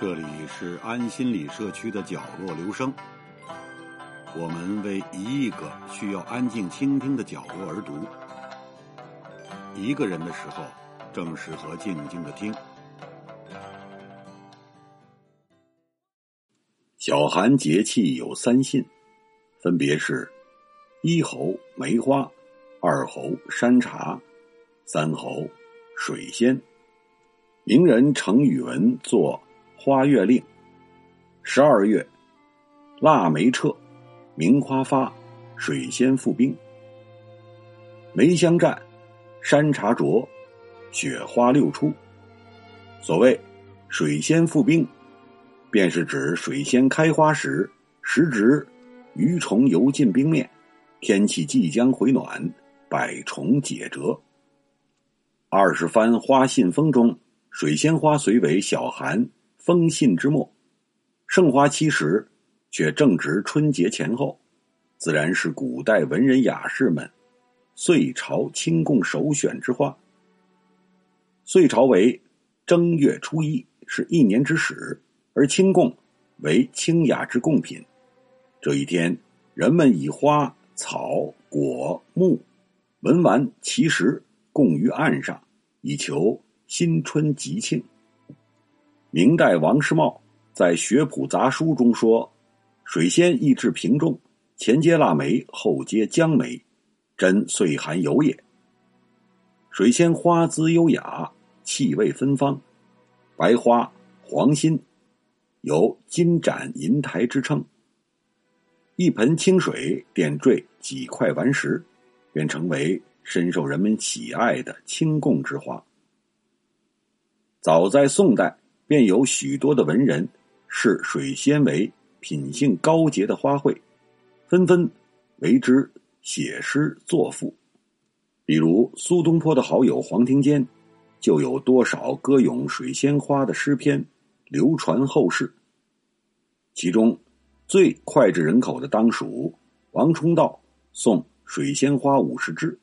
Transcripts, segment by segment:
这里是安心理社区的角落留声，我们为一亿个需要安静倾听的角落而读。一个人的时候，正适合静静的听。小寒节气有三信，分别是：一猴梅花，二猴山茶，三猴水仙。名人程宇文作。花月令，十二月，腊梅彻，名花发，水仙复冰。梅香绽，山茶灼，雪花六出。所谓水仙复冰，便是指水仙开花时，时值鱼虫游进冰面，天气即将回暖，百虫解蛰。二十番花信封中，水仙花虽为小寒。封信之末，盛花期时，却正值春节前后，自然是古代文人雅士们岁朝清供首选之花。岁朝为正月初一，是一年之始，而清供为清雅之贡品。这一天，人们以花草果木文玩奇石供于岸上，以求新春吉庆。明代王世茂在《学谱杂书》中说：“水仙意至瓶中，前接腊梅，后接姜梅，真岁寒有也。”水仙花姿优雅，气味芬芳，白花黄心，有金盏银台之称。一盆清水点缀几块顽石，便成为深受人们喜爱的清供之花。早在宋代。便有许多的文人视水仙为品性高洁的花卉，纷纷为之写诗作赋。比如苏东坡的好友黄庭坚，就有多少歌咏水仙花的诗篇流传后世。其中最脍炙人口的，当属王充道送水仙花五十枝。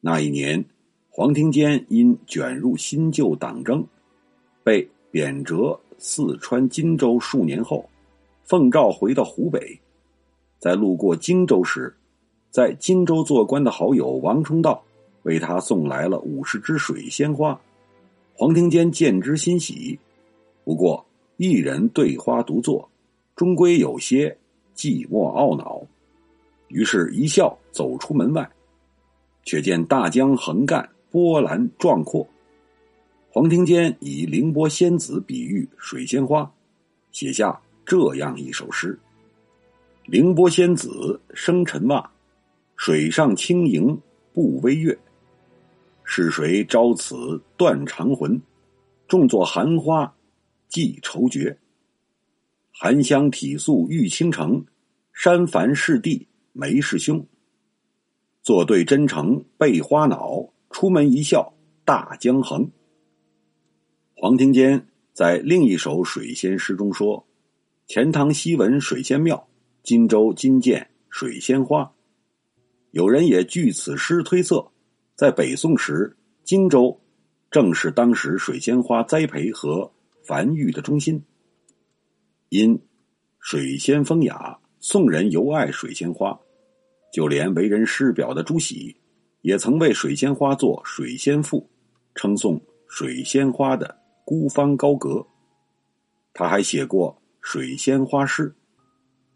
那一年，黄庭坚因卷入新旧党争。被贬谪四川荆州数年后，奉诏回到湖北，在路过荆州时，在荆州做官的好友王充道为他送来了五十枝水仙花，黄庭坚见之欣喜，不过一人对花独坐，终归有些寂寞懊恼，于是一笑走出门外，却见大江横干，波澜壮阔。黄庭坚以凌波仙子比喻水仙花，写下这样一首诗：“凌波仙子生辰袜，水上轻盈步微月。是谁招此断肠魂？种作寒花寄愁绝。含香体素玉倾城，山繁是地梅是兄。作对真诚被花恼，出门一笑大江横。”黄庭坚在另一首水仙诗中说：“钱塘西闻水仙庙，荆州今见水仙花。”有人也据此诗推测，在北宋时，荆州正是当时水仙花栽培和繁育的中心。因水仙风雅，宋人尤爱水仙花，就连为人师表的朱熹，也曾为水仙花作《水仙赋》，称颂水仙花的。孤芳高阁，他还写过水仙花诗：“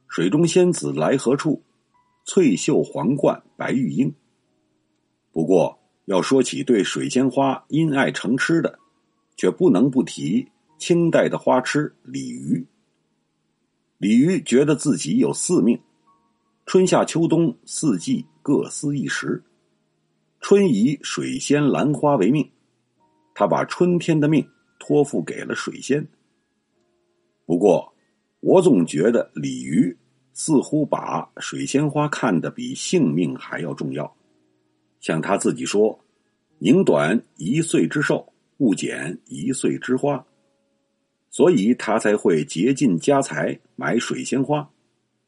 水中仙子来何处？翠袖皇冠白玉英。”不过，要说起对水仙花因爱成痴的，却不能不提清代的花痴李渔。李渔觉得自己有四命：春夏秋冬四季各司一时。春以水仙兰花为命，他把春天的命。托付给了水仙。不过，我总觉得鲤鱼似乎把水仙花看得比性命还要重要。像他自己说：“宁短一岁之寿，勿减一岁之花。”所以他才会竭尽家财买水仙花，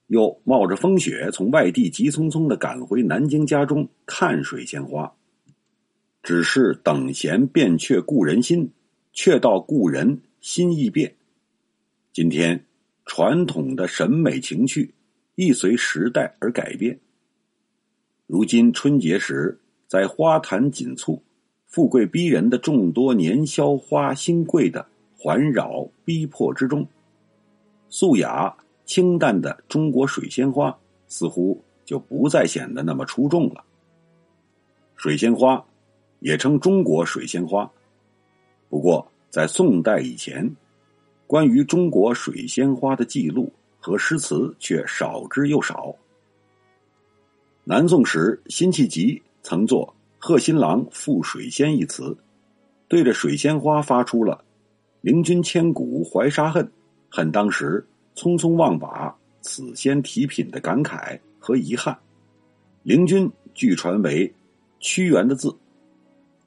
又冒着风雪从外地急匆匆的赶回南京家中看水仙花。只是等闲变却故人心。却道故人心易变，今天，传统的审美情趣亦随时代而改变。如今春节时，在花坛锦簇、富贵逼人的众多年宵花新贵的环绕逼迫之中，素雅清淡的中国水仙花似乎就不再显得那么出众了。水仙花也称中国水仙花，不过在宋代以前。关于中国水仙花的记录和诗词却少之又少。南宋时，辛弃疾曾作《贺新郎赋水仙》一词，对着水仙花发出了“灵君千古怀沙恨，恨当时匆匆忘把此仙题品”的感慨和遗憾。灵君据传为屈原的字，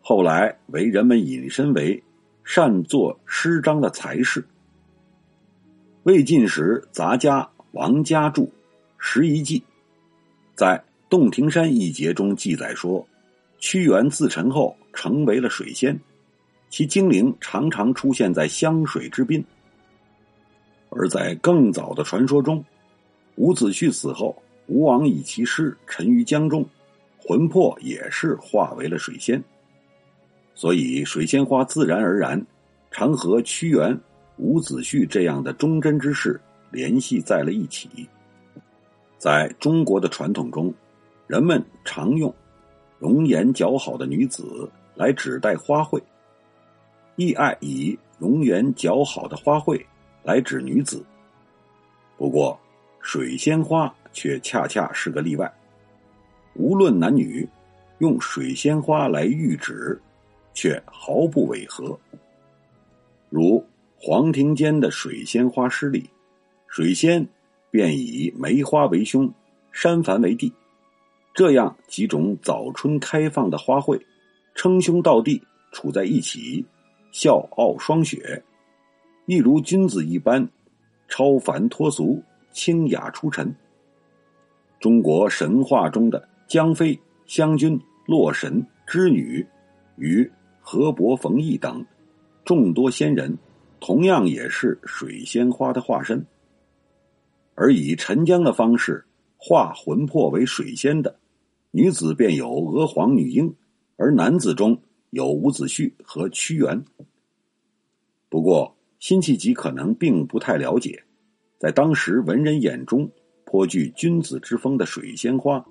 后来为人们引申为善作诗章的才士。魏晋时，杂家王家著《拾遗记》，在洞庭山一节中记载说，屈原自沉后成为了水仙，其精灵常常出现在湘水之滨。而在更早的传说中，伍子胥死后，吴王以其尸沉于江中，魂魄也是化为了水仙，所以水仙花自然而然常和屈原。伍子胥这样的忠贞之士联系在了一起。在中国的传统中，人们常用容颜较好的女子来指代花卉，亦爱以容颜较好的花卉来指女子。不过，水仙花却恰恰是个例外。无论男女，用水仙花来喻指，却毫不违和。如。黄庭坚的水仙花诗里，水仙便以梅花为兄，山繁为弟，这样几种早春开放的花卉，称兄道弟处在一起，笑傲霜雪，一如君子一般，超凡脱俗，清雅出尘。中国神话中的江妃、湘君、洛神、织女，与河伯、冯异等众多仙人。同样也是水仙花的化身，而以沉江的方式化魂魄为水仙的女子，便有娥皇、女英，而男子中有伍子胥和屈原。不过，辛弃疾可能并不太了解，在当时文人眼中颇具君子之风的水仙花，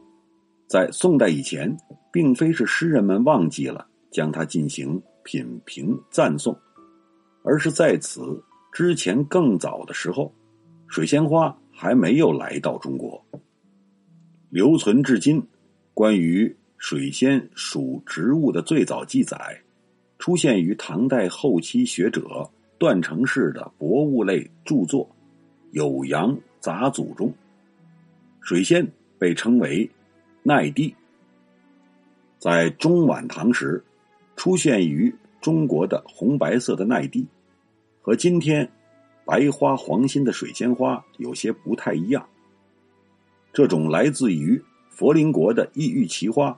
在宋代以前，并非是诗人们忘记了将它进行品评赞颂。而是在此之前更早的时候，水仙花还没有来到中国。留存至今关于水仙属植物的最早记载，出现于唐代后期学者段成式的博物类著作《酉阳杂俎》中。水仙被称为奈滴，在中晚唐时出现于。中国的红白色的耐地，和今天白花黄心的水仙花有些不太一样。这种来自于佛林国的异域奇花，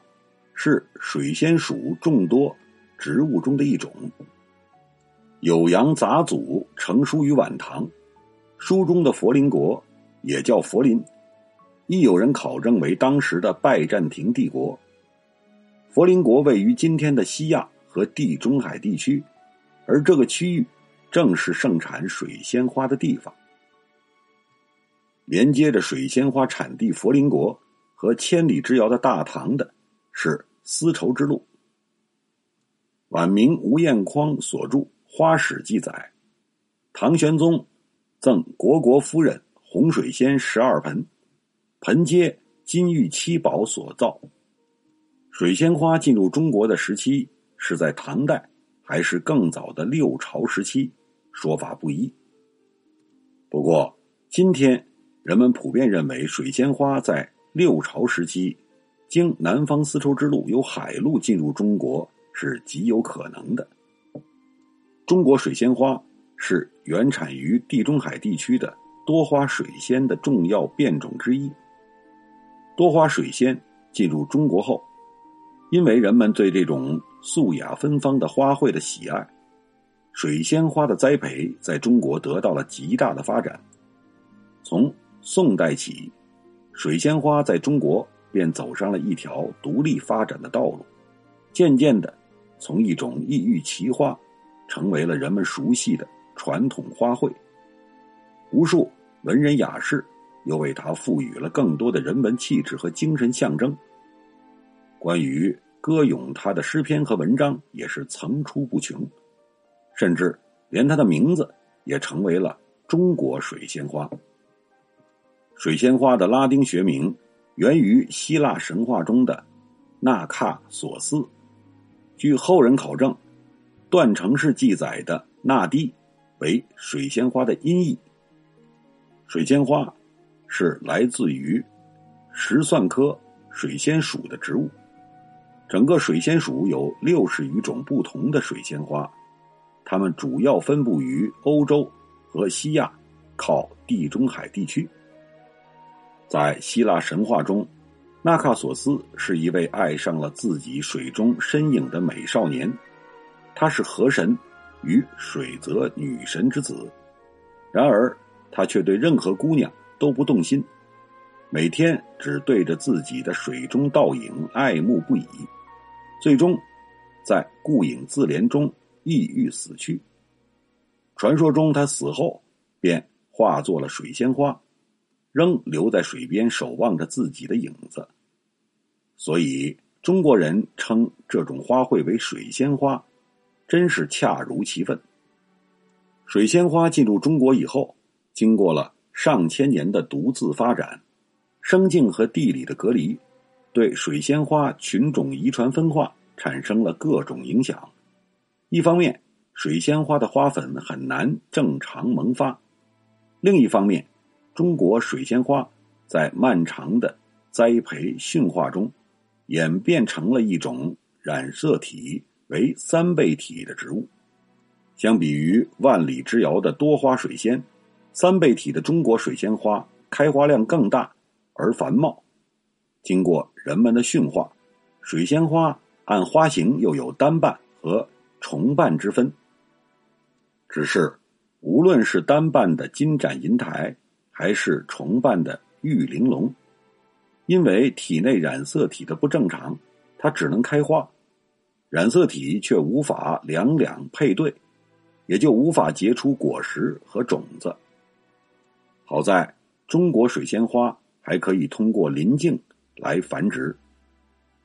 是水仙属众多植物中的一种。《酉阳杂俎》成书于晚唐，书中的佛林国也叫佛林，亦有人考证为当时的拜占庭帝国。佛林国位于今天的西亚。和地中海地区，而这个区域正是盛产水仙花的地方。连接着水仙花产地佛林国和千里之遥的大唐的是丝绸之路。晚明吴彦匡所著《花史》记载，唐玄宗赠国国夫人红水仙十二盆，盆皆金玉七宝所造。水仙花进入中国的时期。是在唐代还是更早的六朝时期，说法不一。不过，今天人们普遍认为水仙花在六朝时期经南方丝绸之路由海路进入中国是极有可能的。中国水仙花是原产于地中海地区的多花水仙的重要变种之一。多花水仙进入中国后。因为人们对这种素雅芬芳的花卉的喜爱，水仙花的栽培在中国得到了极大的发展。从宋代起，水仙花在中国便走上了一条独立发展的道路，渐渐的，从一种异域奇花，成为了人们熟悉的传统花卉。无数文人雅士又为它赋予了更多的人文气质和精神象征。关于歌咏他的诗篇和文章也是层出不穷，甚至连他的名字也成为了中国水仙花。水仙花的拉丁学名源于希腊神话中的纳卡索斯。据后人考证，段成式记载的“纳蒂”为水仙花的音译。水仙花是来自于石蒜科水仙属的植物。整个水仙属有六十余种不同的水仙花，它们主要分布于欧洲和西亚，靠地中海地区。在希腊神话中，纳卡索斯是一位爱上了自己水中身影的美少年，他是河神与水泽女神之子。然而，他却对任何姑娘都不动心，每天只对着自己的水中倒影爱慕不已，最终在顾影自怜中抑郁死去。传说中，他死后便化作了水仙花。仍留在水边守望着自己的影子，所以中国人称这种花卉为水仙花，真是恰如其分。水仙花进入中国以后，经过了上千年的独自发展，生境和地理的隔离，对水仙花群种遗传分化产生了各种影响。一方面，水仙花的花粉很难正常萌发；另一方面，中国水仙花在漫长的栽培驯化中，演变成了一种染色体为三倍体的植物。相比于万里之遥的多花水仙，三倍体的中国水仙花开花量更大而繁茂。经过人们的驯化，水仙花按花型又有单瓣和重瓣之分。只是无论是单瓣的金盏银台。还是重瓣的玉玲珑，因为体内染色体的不正常，它只能开花，染色体却无法两两配对，也就无法结出果实和种子。好在中国水仙花还可以通过鳞茎来繁殖，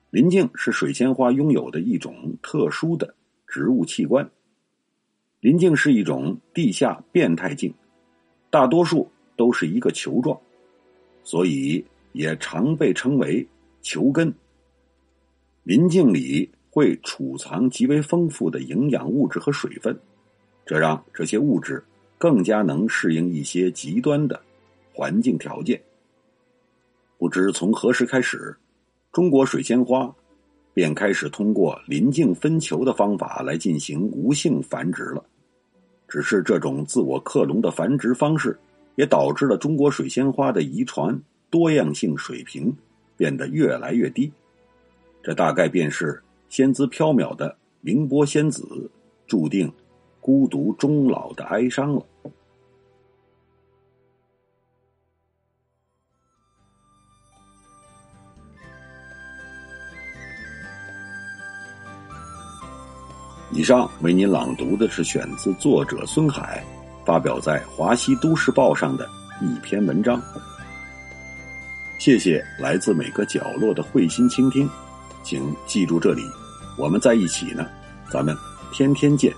鳞茎是水仙花拥有的一种特殊的植物器官。鳞茎是一种地下变态茎，大多数。都是一个球状，所以也常被称为球根。鳞茎里会储藏极为丰富的营养物质和水分，这让这些物质更加能适应一些极端的环境条件。不知从何时开始，中国水仙花便开始通过鳞茎分球的方法来进行无性繁殖了。只是这种自我克隆的繁殖方式。也导致了中国水仙花的遗传多样性水平变得越来越低，这大概便是仙姿飘渺的凌波仙子注定孤独终老的哀伤了。以上为您朗读的是选自作者孙海。发表在《华西都市报》上的一篇文章。谢谢来自每个角落的慧心倾听，请记住这里，我们在一起呢，咱们天天见。